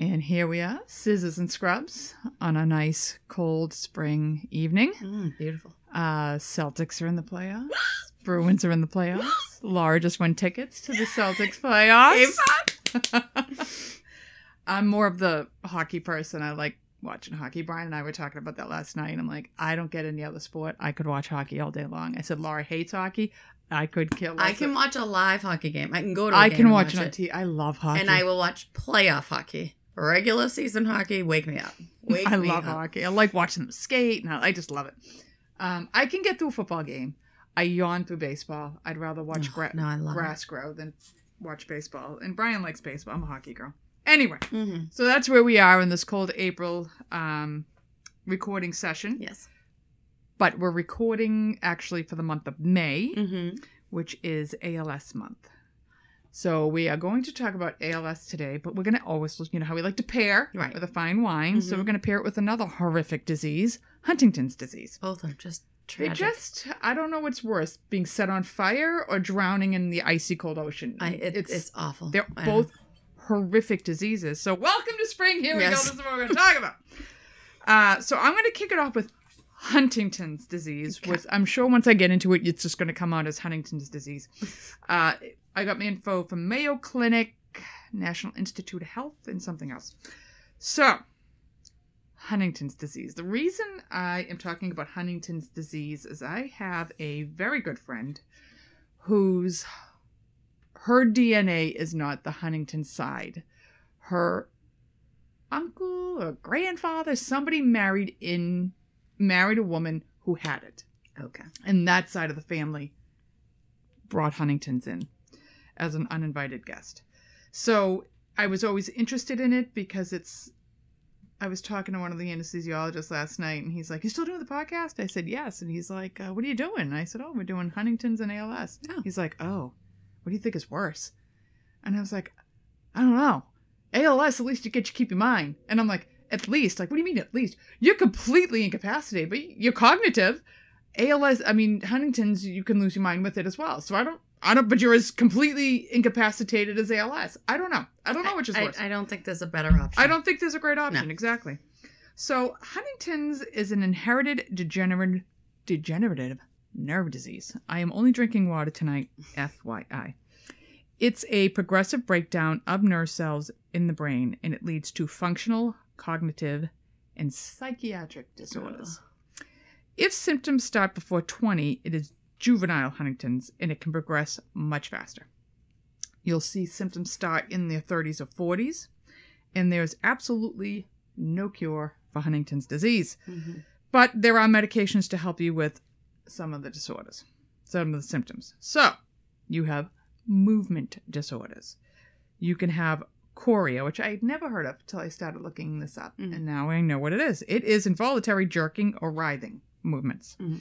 And here we are, scissors and scrubs, on a nice cold spring evening. Mm, beautiful. Uh, Celtics are in the playoffs. Bruins are in the playoffs. Laura just won tickets to the Celtics playoffs. I'm more of the hockey person. I like watching hockey. Brian and I were talking about that last night. I'm like, I don't get any other sport. I could watch hockey all day long. I said Laura hates hockey. I could kill. I can watch a live hockey game. I can go to. a I game I can and watch it on TV. I love hockey. and I will watch playoff hockey. Regular season hockey, wake me up. Wake I me love up. hockey. I like watching them skate, and I, just love it. Um, I can get through a football game. I yawn through baseball. I'd rather watch Oh, gra- no, love it. grass grow than watch baseball. And Brian likes baseball. I'm a hockey girl. Anyway, hmm so that's where we are in this cold April um, recording session. Yes. But we're recording actually for the month of May, hmm which is ALS month. So we are going to talk about ALS today, but we're going to always, you know, how we like to pair Right. with a fine wine. So Mhm. we're going to pair it with another horrific disease, Huntington's disease. Both are just They tragic. just, I don't know what's worse, being set on fire or drowning in the icy cold ocean. I, it, it's, awful. they're both horrific diseases. So welcome to spring. Here we go. This is what we're going to talk about. Uh, so I'm going to kick it off with Huntington's disease. Okay. With I'm sure once I get into it, it's just going to come out as Huntington's disease. Uh, I got my info from Mayo Clinic, National Institute of Health, and something else. So. Huntington's disease. The reason I am talking about Huntington's disease is I have a very good friend whose her DNA is not the Huntington side. Her uncle or grandfather, somebody married in married a woman who had it. Okay. And that side of the family brought Huntington's in as an uninvited guest. So I was always interested in it because it's I was talking to one of the anesthesiologists last night, and he's like, "You still doing the podcast?" I said, "Yes." And he's like, uh, "What are you doing?" And I said, "Oh, we're doing Huntington's and ALS." Oh. He's like, "Oh, what do you think is worse?" And I was like, "I don't know. ALS, at least you get you keep your mind." And I'm like, "At least? Like, what do you mean at least? You're completely incapacitated, but you're cognitive. ALS, I mean Huntington's, you can lose your mind with it as well. So I don't." I don't, but you're as completely incapacitated as ALS. I don't know. I don't know which is I, worse. I don't think there's a better option. I don't think there's a great option. No. Exactly. So Huntington's is an inherited degenerative degenerative nerve disease. I am only drinking water tonight, FYI. It's a progressive breakdown of nerve cells in the brain, and it leads to functional, cognitive, and psychiatric disorders. If symptoms start before 20, it is juvenile Huntington's, and it can progress much faster. You'll see symptoms start in their 30s or 40s, and there's absolutely no cure for Huntington's disease. Mhm. But there are medications to help you with some of the disorders, some of the symptoms. So, you have movement disorders. You can have chorea, which I had never heard of until I started looking this up, Mhm. and now I know what it is. It is involuntary jerking or writhing movements. Mhm.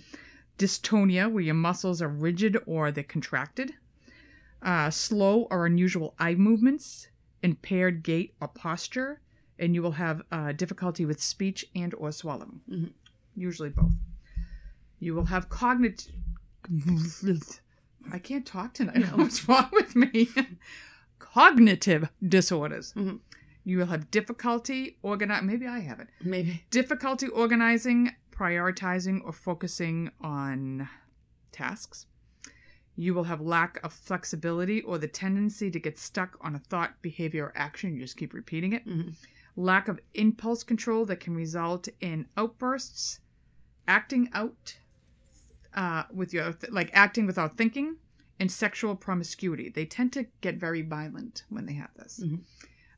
Dystonia, where your muscles are rigid or they're contracted. Uh, slow or unusual eye movements, impaired gait or posture, and you will have uh, difficulty with speech and or swallowing. Mhm. Usually both. You will have cognitive. I can't talk tonight. What's wrong with me? Cognitive disorders. Mhm. You will have difficulty organizing. Maybe I have it. Maybe. Difficulty organizing, prioritizing, or focusing on tasks. You will have lack of flexibility or the tendency to get stuck on a thought, behavior, or action. You just keep repeating it. Mhm. Lack of impulse control that can result in outbursts, acting out uh, with your like acting without thinking, and sexual promiscuity. They tend to get very violent when they have this. Mhm.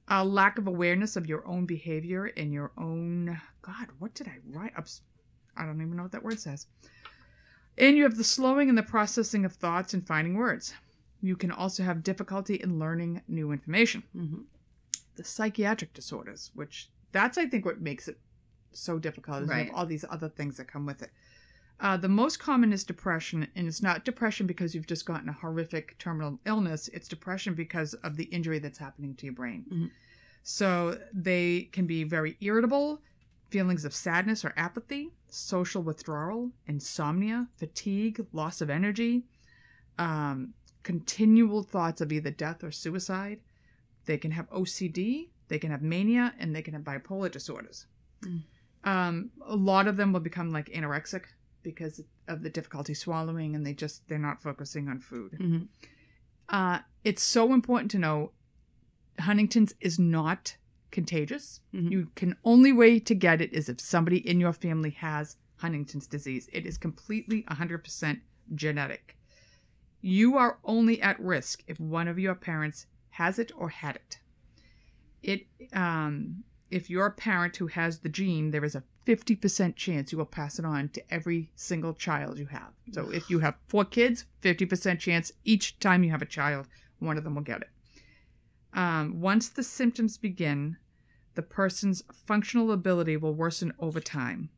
A lack of awareness of your own behavior and your own God. What did I write? I don't even know what that word says. And you have the slowing and the processing of thoughts and finding words. You can also have difficulty in learning new information. Mhm. The psychiatric disorders, which that's I think what makes it so difficult, is you have all these other things that come with it. Uh, the most common is depression, and it's not depression because you've just gotten a horrific terminal illness. It's depression because of the injury that's happening to your brain. Mhm. So they can be very irritable, feelings of sadness or apathy, social withdrawal, insomnia, fatigue, loss of energy, um, continual thoughts of either death or suicide. They can have OCD, They can have mania and they can have bipolar disorders. Mm. Um, a lot of them will become like anorexic because of the difficulty swallowing and they just they're not focusing on food. Mhm. Uh, it's so important to know Huntington's is not contagious. Mhm. You can only way to get it is if somebody in your family has Huntington's disease. It is completely 100% genetic. You are only at risk if one of your parents has it or had it. It um, if you're a parent who has the gene, there is a 50% chance you will pass it on to every single child you have. So if you have four kids, 50% chance each time you have a child, one of them will get it. Um, once the symptoms begin, the person's functional ability will worsen over time.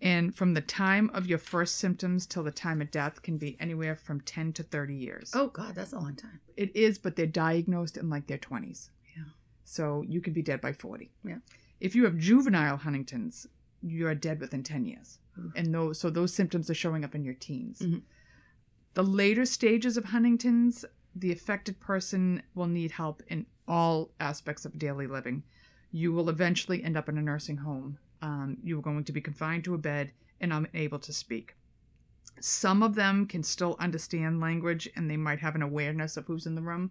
And from the time of your first symptoms till the time of death can be anywhere from 10 to 30 years. Oh God, that's a long time. It is, but they're diagnosed in like their 20s. Yeah. So you could be dead by 40. Yeah. If you have juvenile Huntington's, you're dead within 10 years. Ooh. And those so those symptoms are showing up in your teens. Mhm. The later stages of Huntington's, the affected person will need help in all aspects of daily living. You will eventually end up in a nursing home. Um, you are going to be confined to a bed and unable to speak. Some of them can still understand language and they might have an awareness of who's in the room.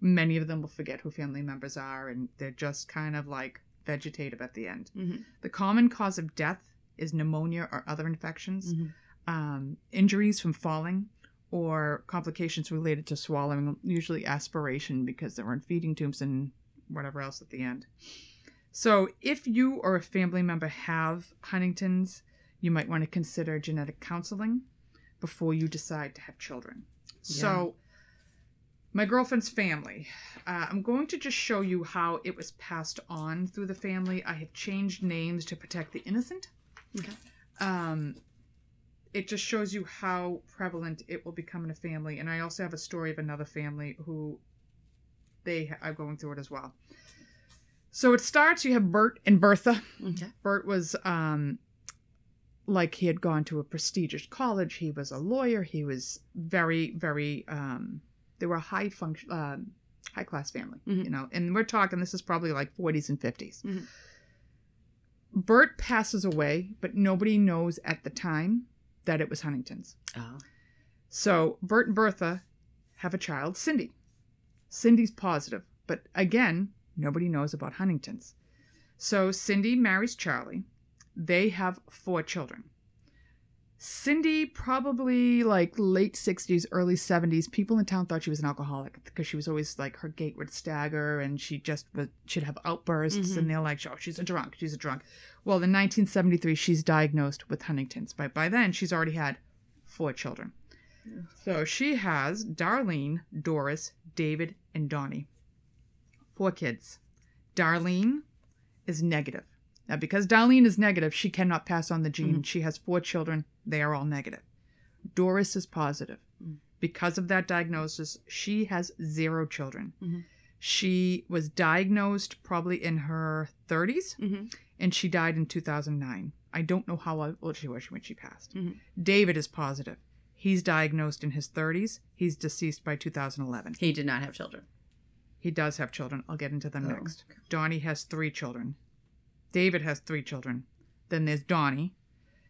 Many of them will forget who family members are and they're just kind of like vegetative at the end. Mhm. The common cause of death is pneumonia or other infections, Mhm. um, injuries from falling, or complications related to swallowing, usually aspiration because they're on feeding tubes and whatever else at the end. So, if you or a family member have Huntington's, you might want to consider genetic counseling before you decide to have children. So, my girlfriend's family. Uh, I'm going to just show you how it was passed on through the family. I have changed names to protect the innocent. Okay. Um, it just shows you how prevalent it will become in a family. And I also have a story of another family who they are going through it as well. So it starts. You have Bert and Bertha. Okay. Bert was um like he had gone to a prestigious college. He was a lawyer. He was very, very um they were a high function um high class family, Mhm. you know. And we're talking this is probably like 40s and 50s. Mhm. Bert passes away, but nobody knows at the time that it was Huntington's. Oh. So Bert and Bertha have a child, Cindy. Cindy's positive, but again, nobody knows about Huntington's. So Cindy marries Charlie. They have four children. Cindy, probably like late 60s, early 70s, people in town thought she was an alcoholic because she was always like her gait would stagger and she just would, she'd have outbursts Mhm. and they're like, oh, she's a drunk, she's a drunk. Well, in 1973, she's diagnosed with Huntington's, but by then she's already had four children. So she has Darlene, Doris, David, and Donnie. Four kids. Darlene is negative. Now, because Darlene is negative, she cannot pass on the gene. She has four children. They are all negative. Doris is positive. Mm. Because of that diagnosis, she has zero children. Mhm. She was diagnosed probably in her 30s Mm-hmm. and she died in 2009. I don't know how old she was when she passed. Mhm. David is positive. He's diagnosed in his 30s. He's deceased by 2011. He did not have children. He does have children. I'll get into them Oh, next. Donnie has three children. David has three children. Then there's Donnie.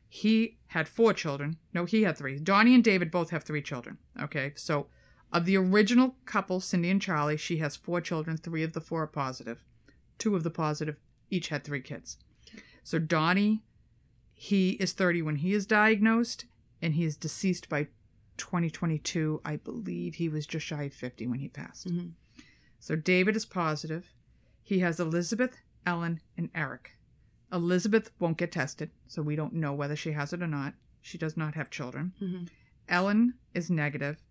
He had four children. No, he had three. Donnie and David both have three children. Okay, so of the original couple, Cindy and Charlie, she has four children. Three of the four are positive. Two of the positive each had three kids. So Donnie, he is 30 when he is diagnosed, and he is deceased by 2022. I believe he was just shy of 50 when he passed. Mhm. So David is positive. He has Elizabeth, Ellen, and Eric. Elizabeth won't get tested, so we don't know whether she has it or not. She does not have children. Mhm. Ellen is negative.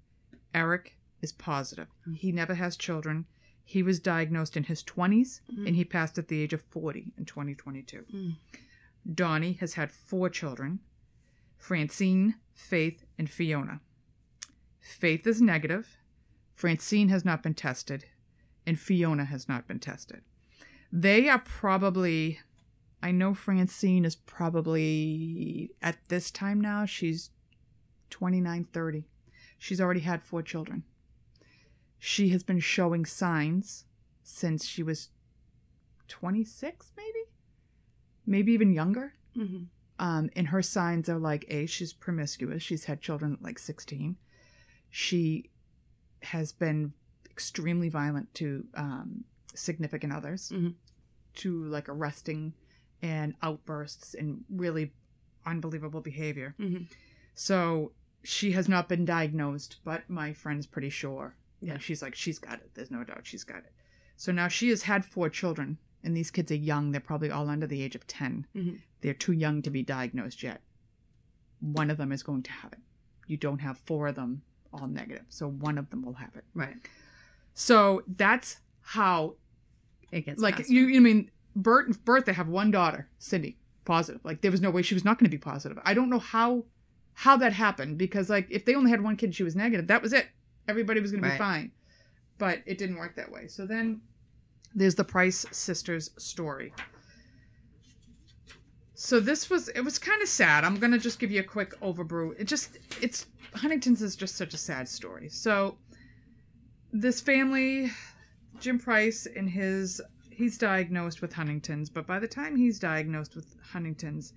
Eric is positive. He never has children. He was diagnosed in his 20s and he passed at the age of 40 in 2022. Mm. Donnie has had four children Francine, Faith, and Fiona. Faith is negative. Francine has not been tested, and Fiona has not been tested. They are probably, I know Francine is probably, at this time now, she's 29, 30. She's already had four children. She has been showing signs since she was 26, maybe, maybe even younger. Mm-hmm. Um, and her signs are like a she's promiscuous. She's had children at like 16. She has been extremely violent to um, significant others, Mhm. to like arresting and outbursts and really unbelievable behavior. Mm-hmm. So she has not been diagnosed, but my friend's pretty sure. Yeah. Like, she's like, she's got it. There's no doubt she's got it. So now she has had four children, and these kids are young. They're probably all under the age of 10. Mhm. They're too young to be diagnosed yet. One of them is going to have it. You don't have four of them all negative. So one of them will have it. Right. So that's how, It gets like, you, you mean, Bert, and Bert, they have one daughter, Cindy, positive. Like, there was no way she was not going to be positive. I don't know how how that happened because like if they only had one kid she was negative that was it. Everybody was going to be fine. But it didn't work that way. So then there's the price sisters story. So this was it was kind of sad. I'm going to just give you a quick overbrew. it just it's huntington's is just such a sad story. So this family jim price in his he's diagnosed with huntington's but by the time he's diagnosed with huntington's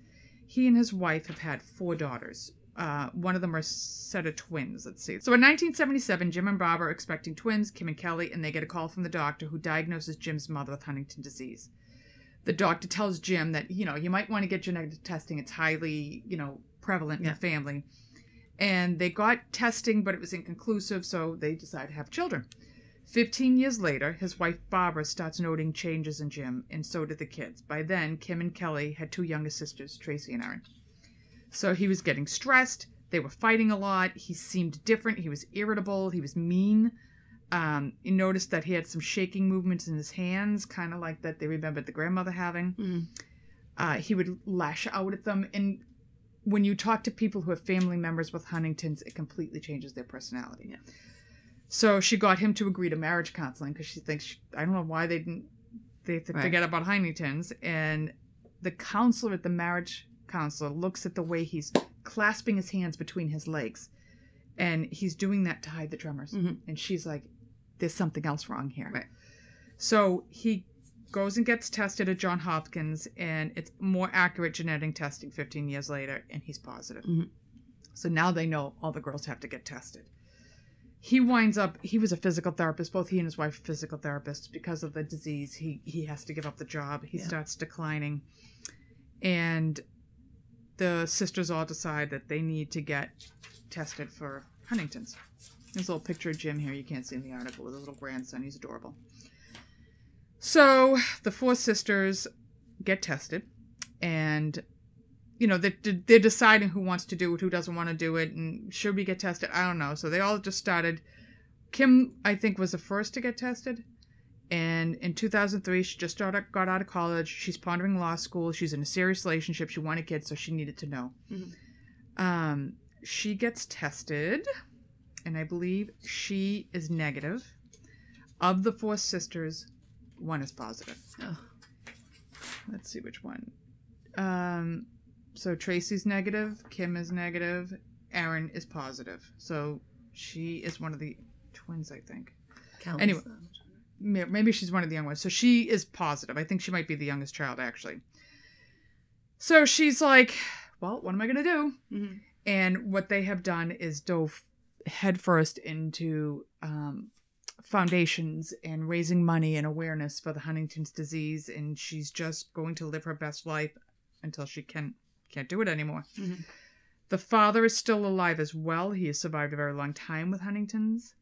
he and his wife have had four daughters. Uh, one of them are a set of twins. Let's see. So in 1977, Jim and Bob are expecting twins, Kim and Kelly, and they get a call from the doctor who diagnoses Jim's mother with Huntington disease. The doctor tells Jim that you know you might want to get genetic testing. It's highly you know prevalent in Yeah. the family, and they got testing, but it was inconclusive, so they decided to have children. 15 years later, his wife Barbara starts noting changes in Jim, and so did the kids. By then, Kim and Kelly had two younger sisters, Tracy and Erin. So he was getting stressed. They were fighting a lot. He seemed different. He was irritable. He was mean. Um, you noticed that he had some shaking movements in his hands, kind of like that they remembered the grandmother having. Mhm. Uh, he would lash out at them. And when you talk to people who have family members with Huntington's, it completely changes their personality. Yeah. So she got him to agree to marriage counseling because she thinks, I don't know why they didn't they th- Right. forget about Huntington's. And the counselor at the marriage counselor looks at the way he's clasping his hands between his legs. And he's doing that to hide the tremors. Mhm. And she's like, there's something else wrong here. Right. So he goes and gets tested at John Hopkins, and it's more accurate genetic testing 15 years later, and he's positive. Mhm. So now they know all the girls have to get tested. He winds up, he was a physical therapist, both he and his wife are physical therapists. Because of the disease, he, he has to give up the job. He Yeah. starts declining. And the sisters all decide that they need to get tested for Huntington's. There's a little picture of Jim here. You can't see in the article with his little grandson. He's adorable. So the four sisters get tested, and you know they're, they're deciding who wants to do it, who doesn't want to do it, and should we get tested? I don't know. So they all just started. Kim, I think, was the first to get tested. And in 2003, she just started, got out of college. She's pondering law school. She's in a serious relationship. She wanted kids, so she needed to know. Mhm. Um, she gets tested, and I believe she is negative. Of the four sisters, one is positive. Oh. Let's see which one. Um, so Tracy's negative, Kim is negative, Erin is positive. So she is one of the twins, I think. Kelly's, Anyway. May- Maybe she's one of the young ones. So she is positive. I think she might be the youngest child, actually. So she's like, well, what am I going to do? mhm. And what they have done is dove headfirst into um, foundations and raising money and awareness for the Huntington's disease. And she's just going to live her best life until she can can't do it anymore. Mhm. The father is still alive as well. He has survived a very long time with Huntington's.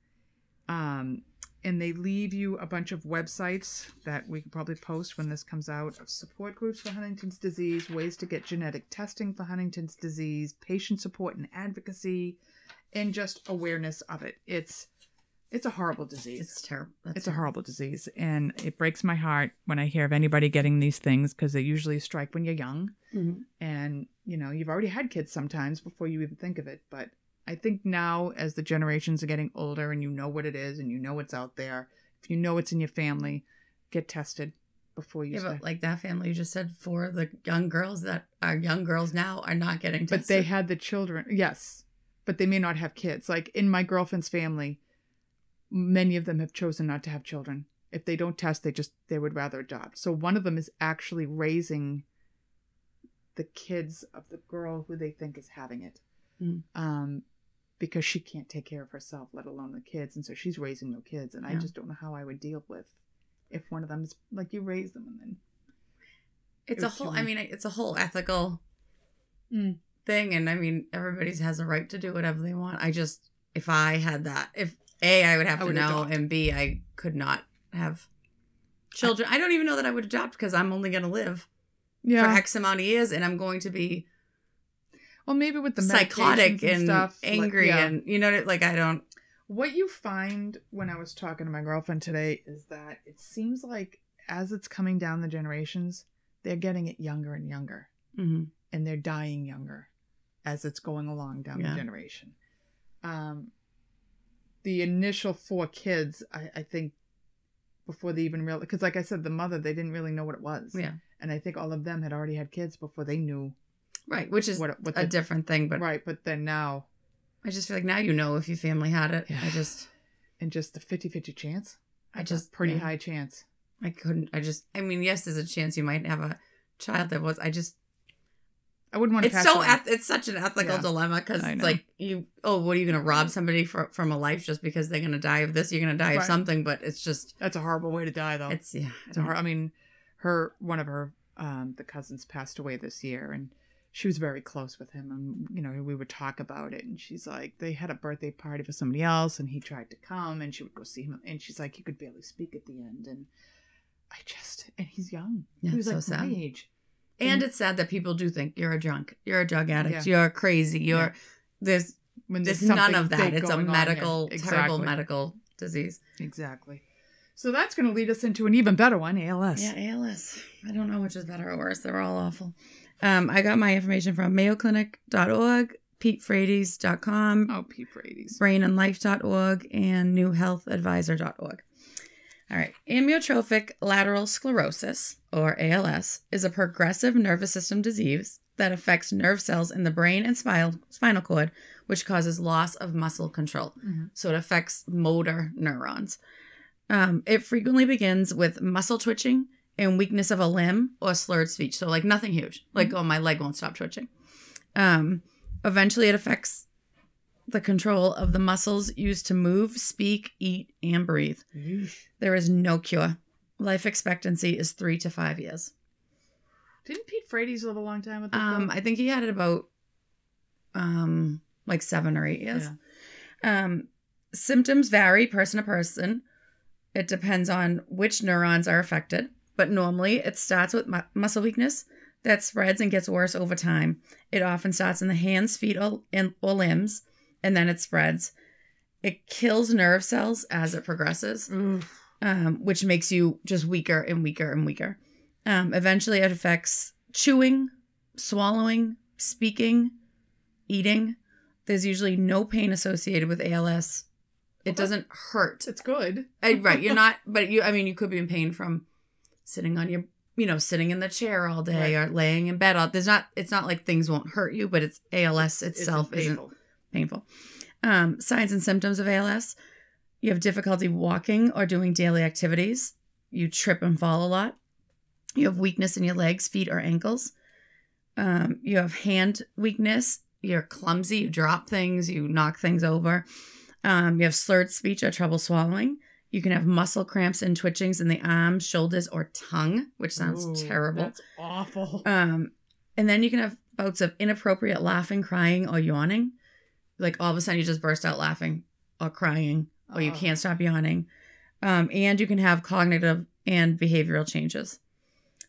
Um, and they leave you a bunch of websites that we could probably post when this comes out of support groups for Huntington's disease, ways to get genetic testing for Huntington's disease, patient support and advocacy, and just awareness of it. It's it's a horrible disease. It's terrible. It's a horrible disease, and it breaks my heart when I hear of anybody getting these things because they usually strike when you're young, Mhm. and you know you've already had kids sometimes before you even think of it. But I think now, as the generations are getting older, and you know what it is, and you know what's out there, if you know it's in your family, get tested before you Yeah, start. but like that family you just said, for the young girls that are young girls now are not getting tested. but they had the children, yes, but they may not have kids. Like in my girlfriend's family, many of them have chosen not to have children If they don't test, they just they would rather adopt. So one of them is actually raising the kids of the girl who they think is having it. Mm. Um because she can't take care of herself, let alone the kids, and so she's raising no kids. And I just don't know how I would deal with if one of them is like you raise them and then It's It a whole. I mean, it's a whole ethical Mm. thing, and I mean, everybody has a right to do whatever they want. I just, if I had that, if a, I would have I to would know, adopt. and b, I could not have children. I, don't even know that I would adopt because I'm only going to live yeah. for X amount of years, and I'm going to be well, maybe with the psychotic medications and, stuff, like, angry, yeah. and you know, like I don't. What you find when I was talking to my girlfriend today is that it seems like as it's coming down the generations, they're getting it younger and younger, mhm. and they're dying younger as it's going along down Yeah. the generation. Um, the initial four kids, I, I think, before they even realized, because like I said, the mother they didn't really know what it was, Yeah, and I think all of them had already had kids before they knew right. Which is what what a the, different thing, but right. But then now, I just feel like now you know if your family had it. Yeah. I just, and just the 50-50 chance, I just pretty yeah. high chance. I couldn't. I just. I mean, yes, there's a chance you might have a child that was. I just. I wouldn't want to. It's so. Eth- it's such an ethical Yeah. dilemma because it's like you. Oh, what are you going to rob somebody for, from a life just because they're going to die of this? You're going to die of something, but it's just. That's a horrible way to die, though. It's yeah. It's a hard. I mean, her one of her um the cousins passed away this year, and she was very close with him. And you know, we would talk about it, and she's like, they had a birthday party for somebody else, and he tried to come, and she would go see him, and she's like, he could barely speak at the end, and I just, and he's young. Yeah, he was it's so like my age. And it's sad that people do think you're a drunk, you're a drug addict, you're crazy, you're. Yeah. There's When there's something none of that. It's a yeah. medical, terrible medical disease. Exactly. So that's going to lead us into an even better one, ALS. Yeah, ALS. I don't know which is better or worse. They're all awful. Um, I got my information from mayoclinic.org, petefrates.com, Oh, P. Frates. brainandlife.org, and newhealthadvisor.org. All right. Amyotrophic lateral sclerosis, or ALS, is a progressive nervous system disease that affects nerve cells in the brain and spinal, spinal cord, which causes loss of muscle control. Mhm. So it affects motor neurons. Um, it frequently begins with muscle twitching and weakness of a limb or slurred speech. So, like nothing huge, like, oh, my leg won't stop twitching. Um, eventually, it affects the control of the muscles used to move, speak, eat, and breathe. There is no cure. Life expectancy is three to five years. Didn't Pete Frates live a long time with the Um, I think he had it about um like seven or eight years. Um, symptoms vary person to person. It depends on which neurons are affected, but normally it starts with mu- muscle weakness that spreads and gets worse over time. It often starts in the hands, feet, or, and, or limbs, and then it spreads. It kills nerve cells as it progresses Oof. um, which makes you just weaker and weaker and weaker. Um, eventually, it affects chewing, swallowing, speaking, eating. There's usually no pain associated with ALS. It Well, doesn't hurt. It's good. Uh, right, you're not, but you. I mean, you could be in pain from sitting on your, you know, sitting in the chair all day or laying in bed. All there's not. It's not like things won't hurt you, but it's ALS itself Isn't isn't painful. Um, signs and symptoms of ALS you have difficulty walking or doing daily activities, you trip and fall a lot, you have weakness in your legs, feet, or ankles, um, you have hand weakness, you're clumsy, you drop things, you knock things over, um, you have slurred speech or trouble swallowing. You can have muscle cramps and twitchings in the arms, shoulders, or tongue, which sounds Ooh, terrible. That's awful. Um, and then you can have bouts of inappropriate laughing, crying, or yawning. Like all of a sudden you just burst out laughing or crying, or you Oh. can't stop yawning. Um, and you can have cognitive and behavioral changes.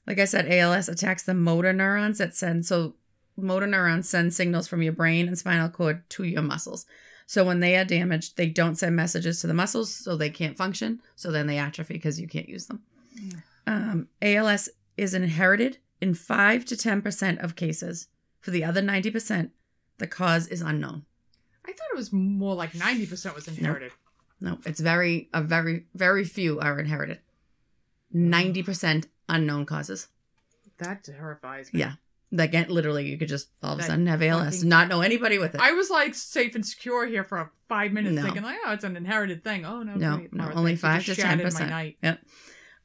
Like I said, ALS attacks the motor neurons that send so motor neurons send signals from your brain and spinal cord to your muscles. So when they are damaged, they don't send messages to the muscles, so they can't function. So then they atrophy because you can't use them. Um, ALS is inherited in 5 to 10% of cases. For the other 90%, the cause is unknown. I thought it was more like 90% was inherited. No, it's very, a very, very few are inherited. 90% unknown causes. That terrifies me. Yeah. Like it- literally, you could just all of a sudden have ALS, not know anybody with it. I was like safe and secure here for five minutes, No. thinking like, oh, it's an inherited thing. Oh no, No, great, no, only. 5 to 10%. My night.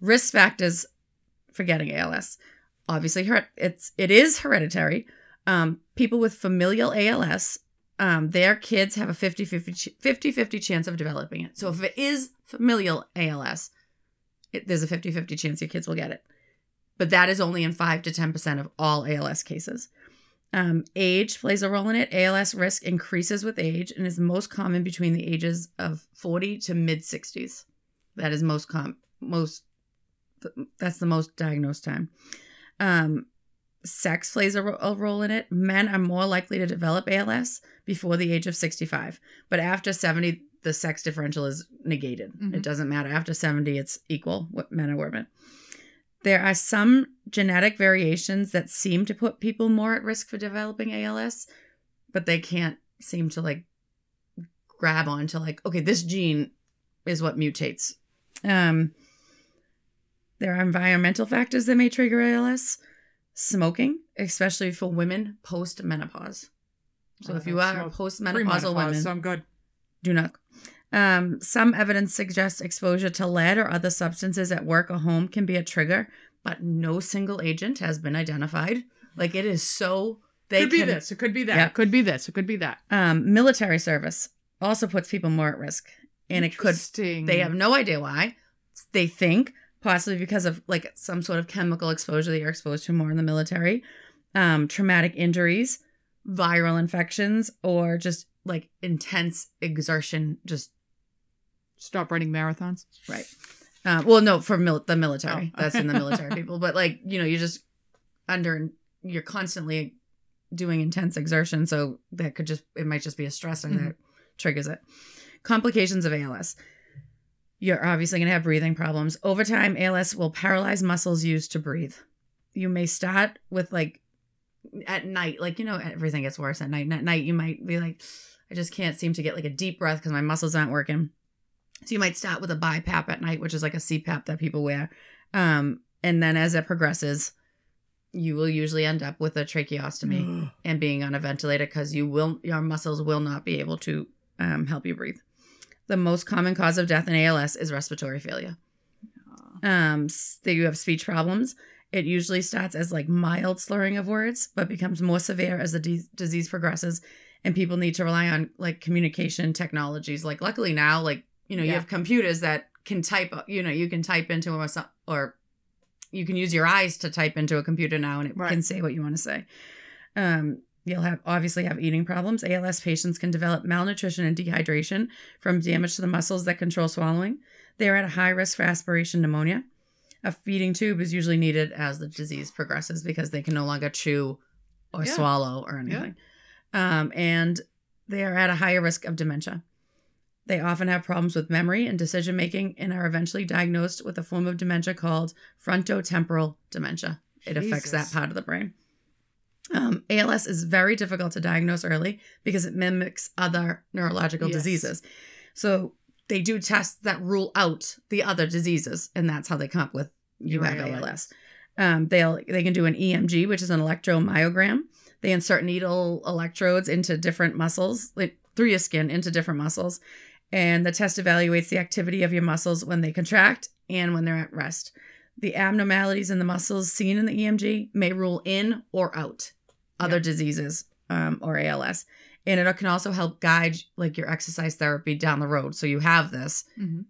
Risk factors for getting ALS. Obviously, her- it's it is hereditary. Um, people with familial ALS, um, their kids have a 50-50 chance of developing it. So if it is familial ALS, it, there's a 50-50 chance your kids will get it. But that is only in 5 to 10% of all ALS cases. Um, age plays a role in it. ALS risk increases with age and is most common between the ages of 40 to mid 60s. That is most com most that's the most diagnosed time. Um, sex plays a, ro- a role in it. Men are more likely to develop ALS before the age of 65, but after 70, the sex differential is negated. Mhm. It doesn't matter. After 70, it's equal, what men or women. There are some genetic variations that seem to put people more at risk for developing ALS, but they can't seem to like grab on to like, okay, this gene is what mutates. Um, there are environmental factors that may trigger ALS. Smoking, especially for women post menopause. So if you are post menopausal women, so I'm good. do not. Um, some evidence suggests exposure to lead or other substances at work or home can be a trigger, but no single agent has been identified. Like it is so they could be can, this. It could be that. Yeah. It could be this. It could be that. Um, military service also puts people more at risk, and it could they have no idea why. They think possibly because of like some sort of chemical exposure that you're exposed to more in the military, um, traumatic injuries, viral infections, or just like intense exertion. Just stop running marathons. right. Uh, well, no, for mil- the military. Oh. That's in the military people. But like you know, you're just under. You're constantly doing intense exertion, so that could just it might just be a stressor Mhm. that triggers it. Complications of ALS. You're obviously going to have breathing problems. Over time, ALS will paralyze muscles used to breathe. You may start with like at night, like, you know, everything gets worse at night. And at night, you might be like, I just can't seem to get like a deep breath because my muscles aren't working. So you might start with a BiPAP at night, which is like a CPAP that people wear. Um, and then as it progresses, you will usually end up with a tracheostomy and being on a ventilator because you will your muscles will not be able to um, help you breathe. The most common cause of death in ALS is respiratory failure. Um, that you have speech problems. It usually starts as like mild slurring of words, but becomes more severe as the de- disease progresses, and people need to rely on like communication technologies. Like luckily now, like you know, you have computers that can type. You know, you can type into a or you can use your eyes to type into a computer now, and it Right. can say what you want to say. Um, you'll have obviously have eating problems. ALS patients can develop malnutrition and dehydration from damage to the muscles that control swallowing. They are at a high risk for aspiration pneumonia. A feeding tube is usually needed as the disease progresses because they can no longer chew or Yeah. swallow or anything. Um, and they are at a higher risk of dementia. They often have problems with memory and decision making and are eventually diagnosed with a form of dementia called frontotemporal dementia. It affects that part of the brain. Um, ALS is very difficult to diagnose early because it mimics other neurological Yes. diseases. So they do tests that rule out the other diseases, and that's how they come up with you Your have ALS. ALS. Um, they'll they can do an EMG, which is an electromyogram. They insert needle electrodes into different muscles, like through your skin into different muscles, and the test evaluates the activity of your muscles when they contract and when they're at rest. The abnormalities in the muscles seen in the EMG may rule in or out other diseases um, or ALS. And it can also help guide like your exercise therapy down the road. So you have this. hmm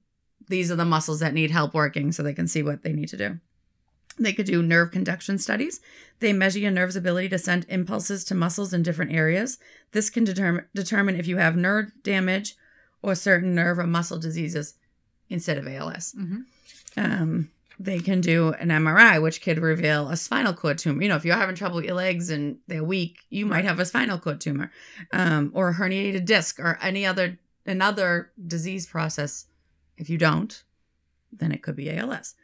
These are the muscles that need help working so they can see what they need to do. They could do nerve conduction studies. They measure your nerve's ability to send impulses to muscles in different areas. This can determine determine if you have nerve damage or certain nerve or muscle diseases instead of ALS. hmm Um, they can do an MRI, which could reveal a spinal cord tumor. You know, if you're having trouble with your legs and they're weak, you might have a spinal cord tumor, um, or a herniated disc, or any other another disease process. If you don't, then it could be ALS.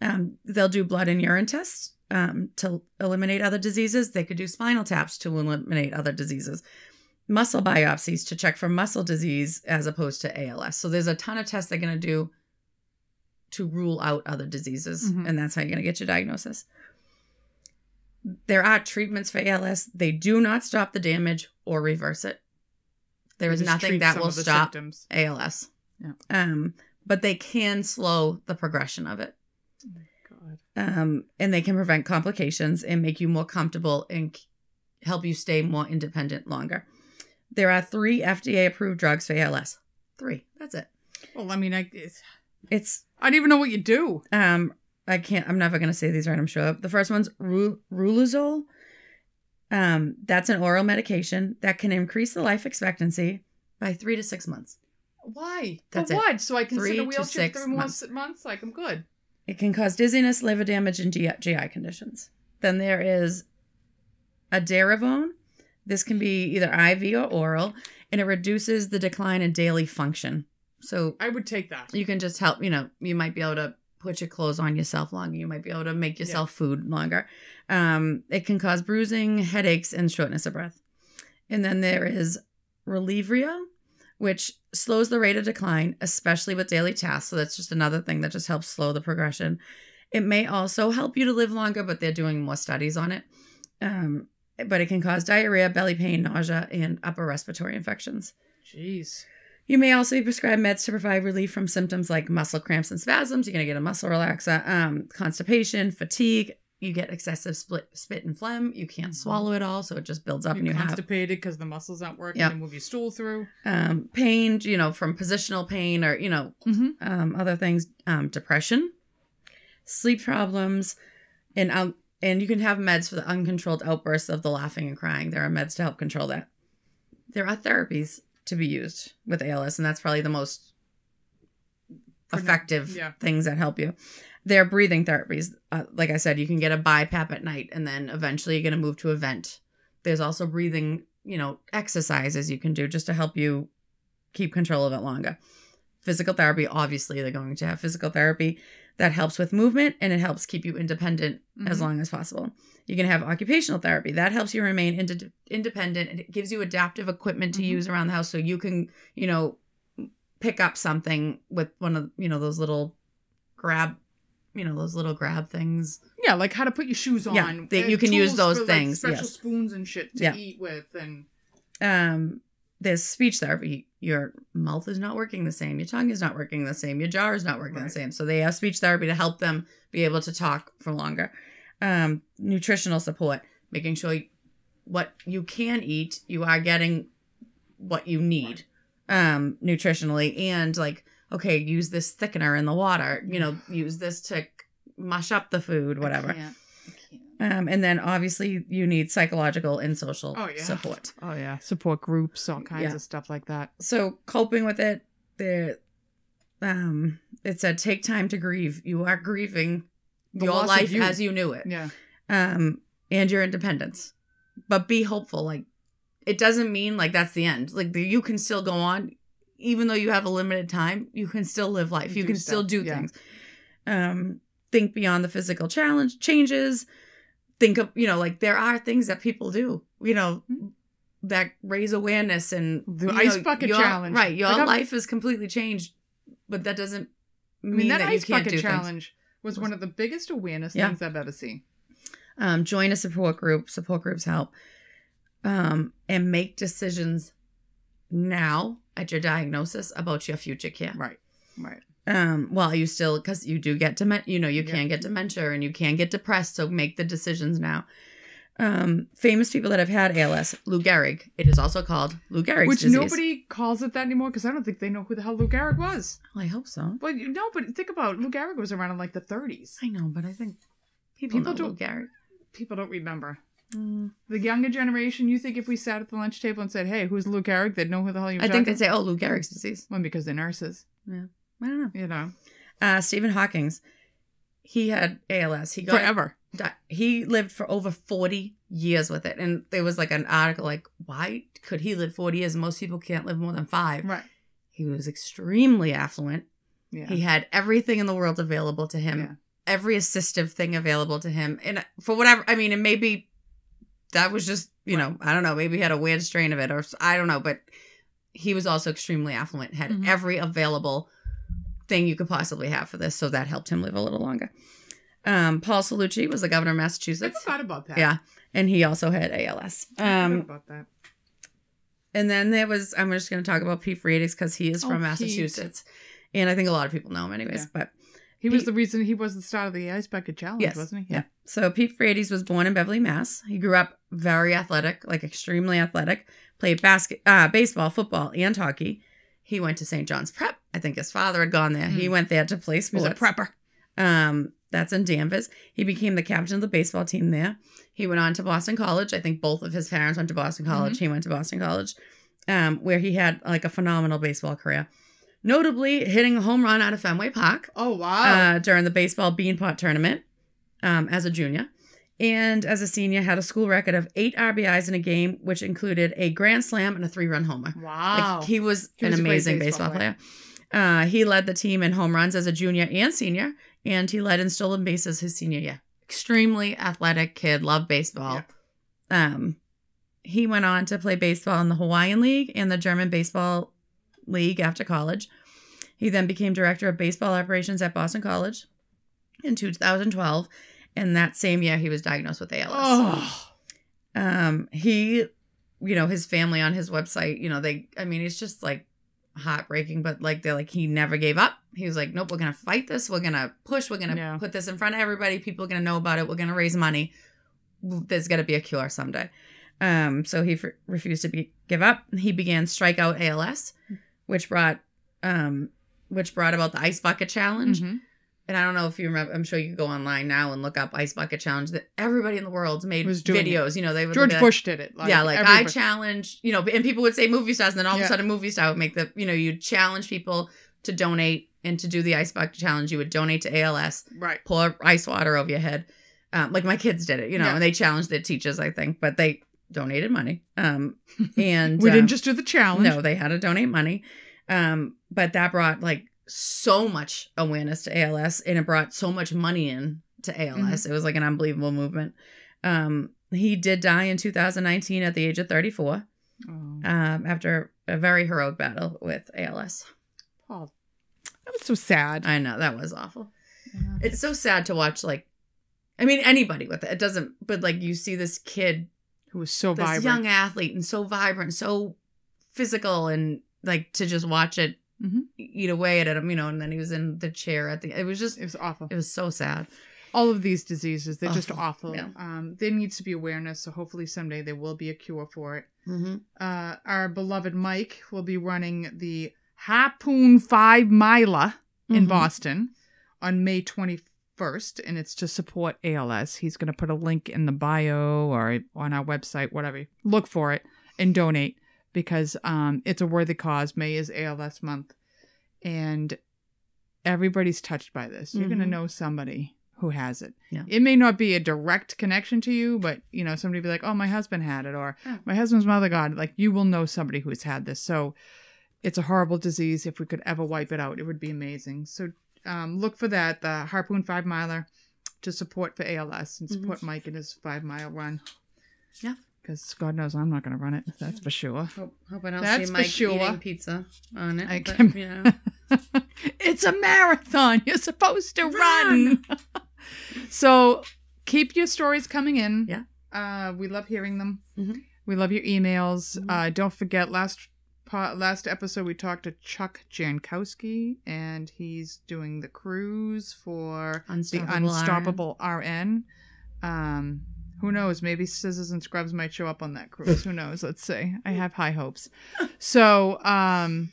Um, they'll do blood and urine tests um, to eliminate other diseases. They could do spinal taps to eliminate other diseases. Muscle biopsies to check for muscle disease as opposed to ALS. So there's a ton of tests they're going to do to rule out other diseases, Mhm. and that's how you're going to get your diagnosis. There are treatments for ALS. They do not stop the damage or reverse it. There is nothing that will stop symptoms. ALS. Yeah. Um, but they can slow the progression of it. God. Um, and they can prevent complications and make you more comfortable and help you stay more independent longer. There are three FDA approved drugs for ALS. Three. That's it. Well, I mean, I it's, I don't even know what you do. um I can't I'm never gonna say these right, I'm sure. The first one's Ru- Riluzole. Um, that's an oral medication that can increase the life expectancy by three to six months. Why? That's For it. what? So I can Three sit in a to wheelchair six three more months. months. months. Like I'm good. It can cause dizziness, liver damage, and GI, GI conditions. Then there is Edaravone. This can be either IV or oral, and it reduces the decline in daily function. So I would take that. you can just help, you know, you might be able to put your clothes on yourself longer. You might be able to make yourself food longer. Um, it can cause bruising, headaches, and shortness of breath. And then there is Relyvrio, which slows the rate of decline, especially with daily tasks. So that's just another thing that just helps slow the progression. It may also help you to live longer, but they're doing more studies on it. Um, but it can cause diarrhea, belly pain, nausea, and upper respiratory infections. Jeez. You may also be prescribed meds to provide relief from symptoms like muscle cramps and spasms. You're going to get a muscle relaxer, um, constipation, fatigue. You get excessive split, spit and phlegm. You can't Mhm. swallow it all, so it just builds up, and You're you constipated because the muscles aren't working Yep. and move your stool through. um, pain. You know, from positional pain or you know Mm-hmm. um, other things, um, depression, sleep problems, and um, and you can have meds for the uncontrolled outbursts of the laughing and crying. There are meds to help control that. There are therapies to be used with ALS, and that's probably the most effective yeah. things that help you. There are breathing therapies. Uh, like I said, you can get a BiPAP at night, and then eventually you're going to move to a vent. There's also breathing, you know, exercises you can do just to help you keep control of it longer. Physical therapy, obviously, they're going to have physical therapy that helps with movement and it helps keep you independent as Mhm. long as possible. You can have occupational therapy that helps you remain ind- independent and it gives you adaptive equipment to Mhm. use around the house so you can, you know, pick up something with one of you know those little grab, you know, those little grab things. Yeah, like how to put your shoes on. Yeah, they- you can use those for, like, things, special yes. spoons and shit to Yeah. eat with, and Um, there's speech therapy. Your mouth is not working the same. Your tongue is not working the same. Your jaw is not working the same. So they have speech therapy to help them be able to talk for longer. Um, nutritional support, making sure what you can eat, you are getting what you need um, nutritionally, and like okay, use this thickener in the water. You know, use this to mush up the food, whatever. I can't. I can't. Um, and then obviously you need psychological and social Oh, yeah. support. Oh yeah, support groups, all kinds Yeah. of stuff like that. so coping with it the um it said take time to grieve you are grieving The your life you. as you knew it Yeah. um and your independence but be hopeful like it doesn't mean like that's the end like you can still go on even though you have a limited time you can still live life You you can still do yeah. things um think beyond the physical challenge changes think of you know like there are things that people do you know Mhm. that raise awareness and The ice know, bucket your- challenge. right your Like, life is completely changed but that doesn't I mean, mean, that, that, ice bucket do things challenge was one of the biggest awareness Yeah. things I've ever seen. um, join a support group support groups help um, and make decisions now at your diagnosis about your future care Right. Right. Um while you still because you do get dementia you know you Yeah. can get dementia and you can get depressed so make the decisions now um famous people that have had als lou gehrig it is also called lou gehrig's Which disease nobody calls it that anymore because I don't think they know who the hell Lou Gehrig was. well, i hope so Well, you know, but think about it. Lou Gehrig was around in like the 30s. i know but i think people, People know lou don't- gehrig People don't remember. Mm. The younger generation, you think if we sat at the lunch table and said, "Hey, who's Lou Gehrig?" they'd know who the hell you i think they'd say oh lou gehrig's disease Well, because they're nurses, i don't know you know, uh stephen hawking's he had als he got forever. di- he lived for over 40 years with it and there was like an article like why could he live 40 years most people can't live more than five Right. he was extremely affluent Yeah. he had everything in the world available to him Yeah. every assistive thing available to him and for whatever i mean and maybe that was just you know i don't know maybe he had a weird strain of it or I don't know but he was also extremely affluent had Mhm. every available thing you could possibly have for this so that helped him live a little longer Um, Paul Cellucci was the governor of Massachusetts. I forgot about that. Yeah, and he also had ALS. I Um, about that. and then there was I'm just going to talk about Pete Friedrichs because he is Oh, from Pete. Massachusetts, and I think a lot of people know him anyways. Yeah. But He was Pete- the reason he was the start of the Ice Bucket Challenge, yes, wasn't he? Yeah. So Pete Friedrichs was born in Beverly, Mass. He grew up very athletic, like extremely athletic. Played basket, uh, baseball, football, and hockey. He went to St. John's Prep. I think his father had gone there. He Hmm. went there to play He was a prepper. Um, that's in Danvers. He became the captain of the baseball team there. He went on to Boston College. I think both of his parents went to Boston College. He went to Boston College, um, where he had like a phenomenal baseball career. Notably, hitting a home run out of Fenway Park Oh wow. uh, during the baseball beanpot tournament um, as a junior. And as a senior, had a school record of eight RBIs in a game, which included a grand slam and a three-run homer. wow. Like he was He an was amazing baseball baseball, player. Uh, he led the team in home runs as a junior and senior, and he led in stolen bases his senior year. Extremely athletic kid, loved baseball. Um, he went on to play baseball in the Hawaiian League and the German Baseball League after college. He then became director of baseball operations at Boston College in 2012, and that same year he was diagnosed with ALS oh. um he you know his family on his website you know they i mean it's just like heartbreaking but like they're like he never gave up. He was like nope we're gonna fight this. We're gonna push. We're gonna Yeah. put this in front of everybody. People are gonna know about it. We're gonna raise money. There's gotta be a cure someday. Um so he f- refused to be, give up. He began strikeout als which brought um which brought about the ice bucket challenge. Mhm. And I don't know if you remember. I'm sure you go online now and look up Ice Bucket Challenge. That everybody in the world's made videos. You know, they would George like, Bush did it. Like, yeah, like I everybody- challenge. You know, and people would say movie stars, and then all of a sudden, movie star would make the. You know, you challenge people to donate and to do the Ice Bucket Challenge. You would donate to ALS, right. pour ice water over your head. Um, like my kids did it. You know, Yeah. and they challenged their teachers, I think, but they donated money. Um, and We didn't just do the challenge. no, they had to donate money. Um, but that brought like so much awareness to ALS and it brought so much money in to ALS. Mm-hmm. It was like an unbelievable movement. Um, he did die in 2019 at the age of 34 Oh, um, after a very heroic battle with ALS. Paul. That was so sad. I know that was awful. Yeah. It's so sad to watch. Like, I mean, anybody with it. It doesn't. But like, you see this kid Who was so this vibrant. young athlete and so vibrant, so physical, and like to just watch it Mhm. eat away at him, you know. And then he was in the chair at the. It was just. It was awful. It was so sad. All of these diseases, they're just Awful, awful. yeah. Um, there needs to be awareness, so hopefully someday there will be a cure for it. Mm-hmm. Uh, our beloved Mike will be running the Harpoon Five Miler in Mhm. Boston on May 21st, and it's to support ALS. He's going to put a link in the bio or on our website, whatever. Look for it and donate because um, it's a worthy cause. May is ALS month, and everybody's touched by this. You're going to know somebody who has it. Yeah. It may not be a direct connection to you, but you know, somebody be like, "Oh, my husband had it," or. "My husband's mother got it." Like you will know somebody who's had this. So it's a horrible disease. If we could ever wipe it out, it would be amazing. So um, look for that, the Harpoon Five Miler, to support for ALS and support Mike in his five mile run. Mm-hmm. Yeah. Because God knows I'm not going to run it. That's for sure. Hope, hope I don't That's see Mike sure. eating pizza on it. I but, can- you know. it's a marathon. You're supposed to run. so keep your stories coming in. Yeah. Uh, we love hearing them. Mhm. We love your emails. Mhm. Uh, don't forget last po- last episode we talked to Chuck Jankowski and he's doing the cruise for Unstoppable. the Unstoppable RN. Um, who knows? Maybe Scissors and Scrubs might show up on that cruise. who knows? Let's see. I have high hopes. So, um,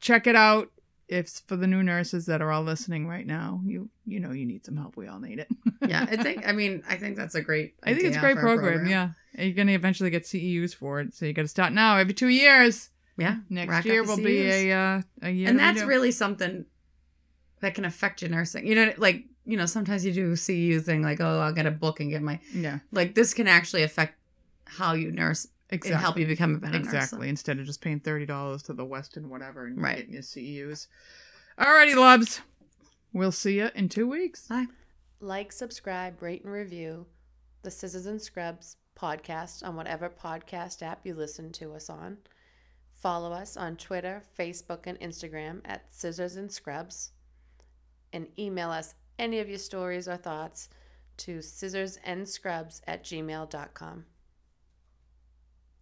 check it out. If for the new nurses that are all listening right now, you you know you need some help. We all need it. yeah, I think. I mean, I think that's a great. I think it's a great for program, Yeah, And you're gonna eventually get CEUs for it, so you got to start now. Every two years. yeah. Next Rack year will be a uh, a year. and that's do. really something that can affect your nursing. You know, like you know, sometimes you do CU thing like, oh, I'll get a book and get my yeah, like this can actually affect how you nurse exactly. and help you become a better Exactly. nurse. Exactly. Instead of just paying thirty dollars to the Westin whatever and Right. getting your CEUs. Alrighty, loves. We'll see you in two weeks. Bye. Like, subscribe, rate, and review the Scissors and Scrubs podcast on whatever podcast app you listen to us on. Follow us on Twitter, Facebook, and Instagram at Scissors and Scrubs. And email us any of your stories or thoughts to scissorsandscrubs at gmail.com.